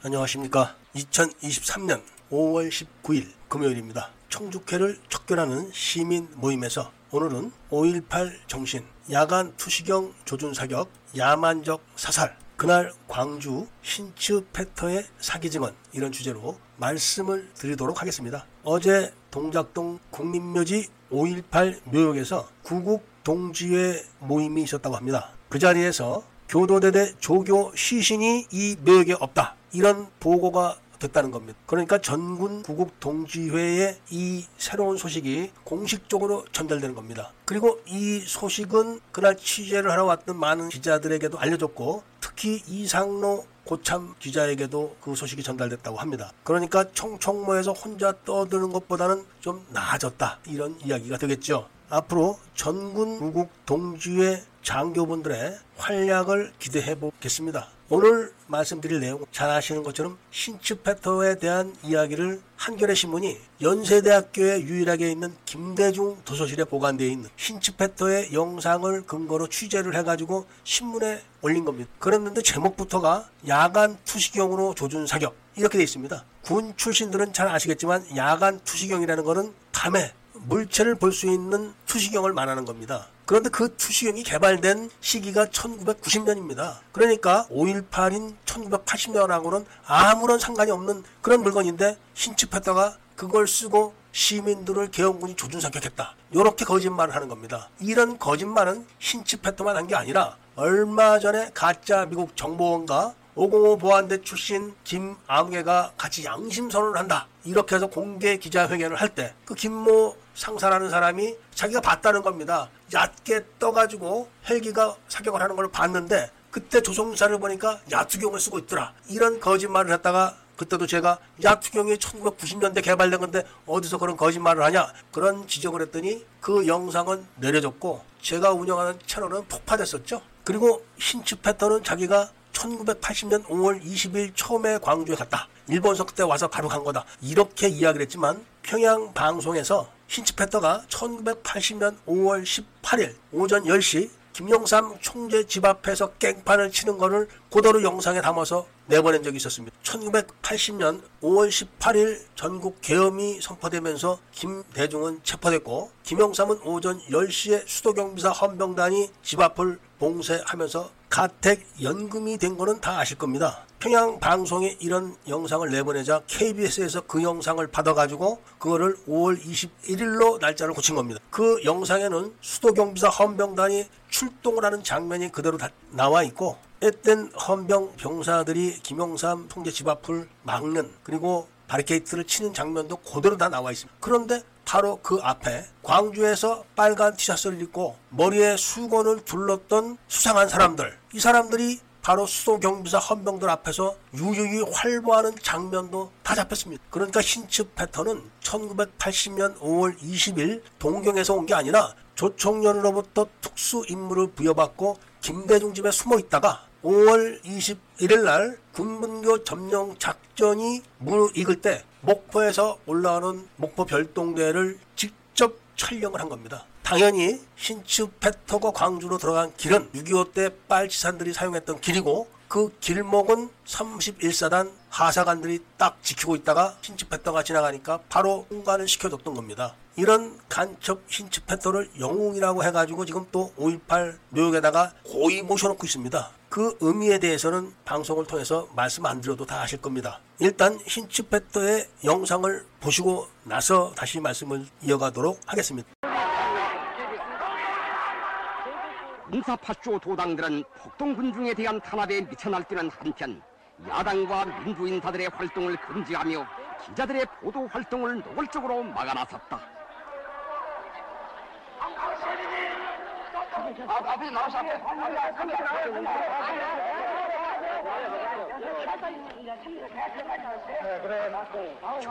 안녕하십니까. 2023년 5월 19일 금요일입니다. 청주회를 척결하는 시민 모임에서 오늘은 5.18 정신, 야간 투시경 조준 사격, 야만적 사살, 그날 광주 신츠 패터의 사기 증언 이런 주제로 말씀을 드리도록 하겠습니다. 어제 동작동 국민묘지 5.18 묘역에서 구국 동지회 모임이 있었다고 합니다. 그 자리에서 교도대대 조교 시신이 이 묘역에 없다. 이런 보고가 됐다는 겁니다. 그러니까 전군 구국 동지회에 이 새로운 소식이 공식적으로 전달되는 겁니다. 그리고 이 소식은 그날 취재를 하러 왔던 많은 기자들에게도 알려졌고 특히 이상로 고참 기자에게도 그 소식이 전달됐다고 합니다. 그러니까 총총모에서 혼자 떠드는 것보다는 좀 나아졌다 이런 이야기가 되겠죠. 앞으로 전군 구국 동지회 장교분들의 활약을 기대해 보겠습니다. 오늘 말씀드릴 내용 잘 아시는 것처럼 신츠패터에 대한 이야기를 한겨레 신문이 연세대학교에 유일하게 있는 김대중 도서실에 보관되어 있는 신츠패터의 영상을 근거로 취재를 해가지고 신문에 올린 겁니다. 그랬는데 제목부터가 야간 투시경으로 조준 사격 이렇게 되어 있습니다. 군 출신들은 잘 아시겠지만 야간 투시경이라는 것은 밤에 물체를 볼 수 있는 투시경을 말하는 겁니다. 그런데 그 투시경이 개발된 시기가 1990년입니다. 그러니까 5.18인 1980년하고는 아무런 상관이 없는 그런 물건인데 신축했다가 그걸 쓰고 시민들을 개헌군이 조준사격했다. 이렇게 거짓말을 하는 겁니다. 이런 거짓말은 신치패터만 한 게 아니라 얼마 전에 가짜 미국 정보원과 505 보안대 출신 김앙해가 같이 양심 선언을 한다. 이렇게 해서 공개 기자회견을 할 때 그 김모 상사라는 사람이 자기가 봤다는 겁니다. 얕게 떠가지고 헬기가 사격을 하는 걸 봤는데 그때 조종사를 보니까 야투경을 쓰고 있더라. 이런 거짓말을 했다가 그때도 제가 야투경이 1990년대 개발된 건데 어디서 그런 거짓말을 하냐 그런 지적을 했더니 그 영상은 내려졌고 제가 운영하는 채널은 폭파됐었죠. 그리고 신츠 패턴은 자기가 1980년 5월 20일 처음에 광주에 갔다. 일본서 그때 와서 바로 간 거다. 이렇게 이야기를 했지만 평양 방송에서 신치패터가 1980년 5월 18일 오전 10시 김영삼 총재 집 앞에서 깽판을 치는 것을 고도로 영상에 담아서 내보낸 적이 있었습니다. 1980년 5월 18일 전국 계엄이 선포되면서 김대중은 체포됐고 김영삼은 오전 10시에 수도경비사 헌병단이 집 앞을 봉쇄하면서 가택 연금이 된 거는 다 아실 겁니다. 평양 방송에 이런 영상을 내보내자 KBS에서 그 영상을 받아가지고 그거를 5월 21일로 날짜를 고친 겁니다. 그 영상에는 수도경비사 헌병단이 출동을 하는 장면이 그대로 다 나와 있고 앳된 헌병 병사들이 김영삼 통제 집 앞을 막는 그리고 바리케이트를 치는 장면도 그대로 다 나와 있습니다. 그런데 바로 그 앞에 광주에서 빨간 티셔츠를 입고 머리에 수건을 둘렀던 수상한 사람들 이 사람들이 바로 수도경비사 헌병들 앞에서 유유히 활보하는 장면도 다 잡혔습니다. 그러니까 신츠 패턴은 1980년 5월 20일 동경에서 온 게 아니라 조총련으로부터 특수 임무를 부여받고 김대중 집에 숨어 있다가 5월 21일 날 군문교 점령 작전이 무르익을 때 목포에서 올라오는 목포 별동대를 직접 촬영을 한 겁니다. 당연히 신츠 패터거 광주로 들어간 길은 6.25 때 빨치산들이 사용했던 길이고 그 길목은 31사단 하사관들이 딱 지키고 있다가 신츠패터가 지나가니까 바로 통과를 시켜줬던 겁니다. 이런 간첩 신츠패터를 영웅이라고 해가지고 지금 또 5.18 묘역에다가 고이 모셔놓고 있습니다. 그 의미에 대해서는 방송을 통해서 말씀 안 드려도 다 아실 겁니다. 일단 신츠패터의 영상을 보시고 나서 다시 말씀을 이어가도록 하겠습니다. 군사파쇼 도당들은 폭동 군중에 대한 탄압에 미쳐 날뛰는 한편 야당과 민주인사들의 활동을 금지하며 기자들의 보도 활동을 노골적으로 막아나섰다.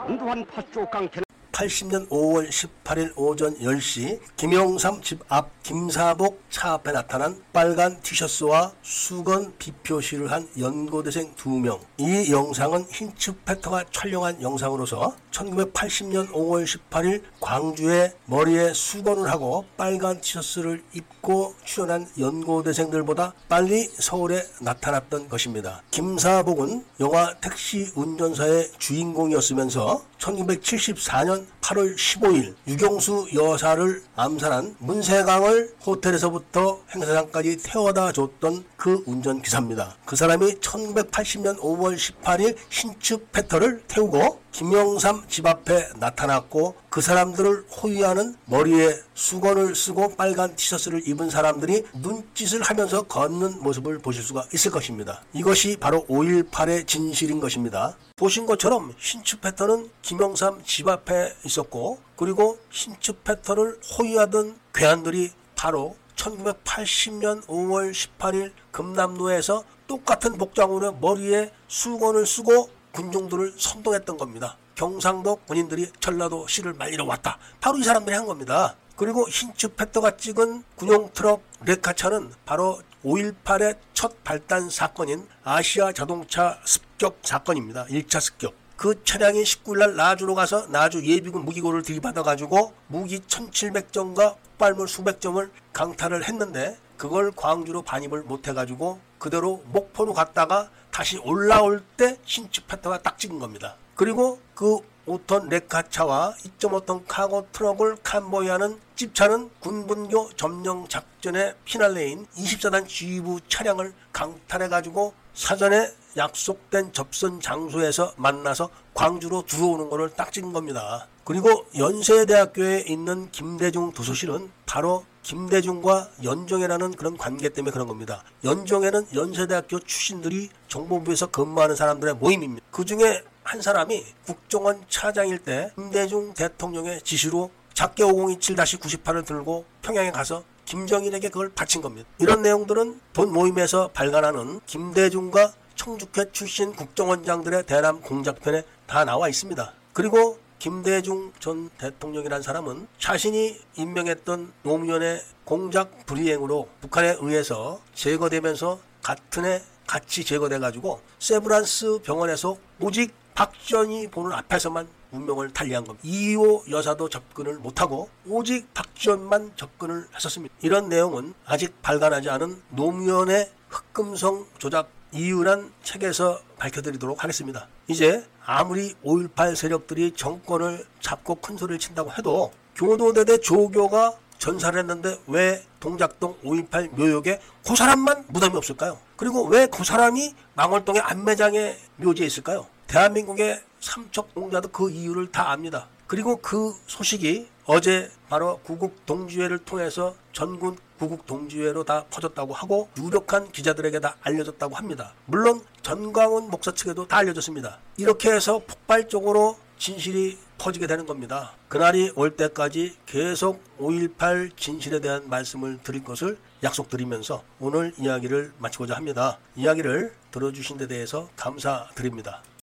전두환 파쇼 깡패는 1980년 5월 18일 오전 10시 김영삼 집 앞 김사복 차 앞에 나타난 빨간 티셔츠와 수건 비표시를 한 연고대생 2명. 이 영상은 흰츠 패터가 촬영한 영상으로서 1980년 5월 18일 광주에 머리에 수건을 하고 빨간 티셔츠를 입고 출연한 연고대생들보다 빨리 서울에 나타났던 것입니다. 김사복은 영화 택시 운전사의 주인공이었으면서 1974년 Helen 8월 15일 유경수 여사를 암살한 문세강을 호텔에서부터 행사장까지 태워다 줬던 그 운전기사입니다. 그 사람이 1980년 5월 18일 신축 패터를 태우고 김영삼 집 앞에 나타났고 그 사람들을 호위하는 머리에 수건을 쓰고 빨간 티셔츠를 입은 사람들이 눈짓을 하면서 걷는 모습을 보실 수가 있을 것입니다. 이것이 바로 5.18의 진실인 것입니다. 보신 것처럼 신축 패턴은 김영삼 집 앞에 있었 고 그리고 신축 패턴을 호위하던 괴한들이 바로 1980년 5월 18일 금남로에서 똑같은 복장으로 머리에 수건을 쓰고 군중들을 선동했던 겁니다. 경상도 군인들이 전라도 시를 말리러 왔다. 바로 이 사람들이 한 겁니다. 그리고 흰츠 패터가 찍은 군용 트럭 레카차는 바로 5.18의 첫 발단 사건인 아시아 자동차 습격 사건입니다. 1차 습격. 그 차량이 19일날 나주로 가서 나주 예비군 무기고를 들이받아가지고 무기 1700점과 폭발물 수백 점을 강탈을 했는데 그걸 광주로 반입을 못해가지고 그대로 목포로 갔다가 다시 올라올 때 힌츠페터가 딱 찍은 겁니다. 그리고 그 5톤 레카차와 2.5톤 카고 트럭을 convoy하는 집차는 군분교 점령 작전의 피날레인 24단 지휘부 차량을 강탈해가지고 사전에 약속된 접선 장소에서 만나서 광주로 들어오는 것을 딱 찍은 겁니다. 그리고 연세대학교에 있는 김대중 도서실은 바로 김대중과 연정회라는 그런 관계 때문에 그런 겁니다. 연정회는 연세대학교 출신들이 정보부에서 근무하는 사람들의 모임입니다. 그 중에 한 사람이 국정원 차장일 때 김대중 대통령의 지시로 작게 5027-98을 들고 평양에 가서 김정일에게 그걸 바친 겁니다. 이런 내용들은 본 모임에서 발간하는 김대중과 청주회 출신 국정원장들의 대남 공작편에 다 나와 있습니다. 그리고 김대중 전 대통령이라는 사람은 자신이 임명했던 노무현의 공작 불이행으로 북한에 의해서 제거되면서 같은 해 같이 제거돼 가지고 세브란스 병원에서 오직 박전이 보는 앞에서만 운명을 달리한 겁니다. 이호 여사도 접근을 못하고 오직 박지원만 접근을 했었습니다. 이런 내용은 아직 발간하지 않은 노무현의 흑금성 조작 이유란 책에서 밝혀드리도록 하겠습니다. 이제 아무리 5.18 세력들이 정권을 잡고 큰 소리를 친다고 해도 교도대대 조교가 전사를 했는데 왜 동작동 5.18 묘역에 그 사람만 무덤이 없을까요? 그리고 왜 그 사람이 망월동의 안매장에 묘지에 있을까요? 대한민국의 삼척 농자도 그 이유를 다 압니다. 그리고 그 소식이 어제 바로 구국 동지회를 통해서 전군 구국 동지회로 다 퍼졌다고 하고 유력한 기자들에게 다 알려졌다고 합니다. 물론 전광훈 목사 측에도 다 알려졌습니다. 이렇게 해서 폭발적으로 진실이 퍼지게 되는 겁니다. 그날이 올 때까지 계속 5.18 진실에 대한 말씀을 드릴 것을 약속드리면서 오늘 이야기를 마치고자 합니다. 이야기를 들어주신 데 대해서 감사드립니다.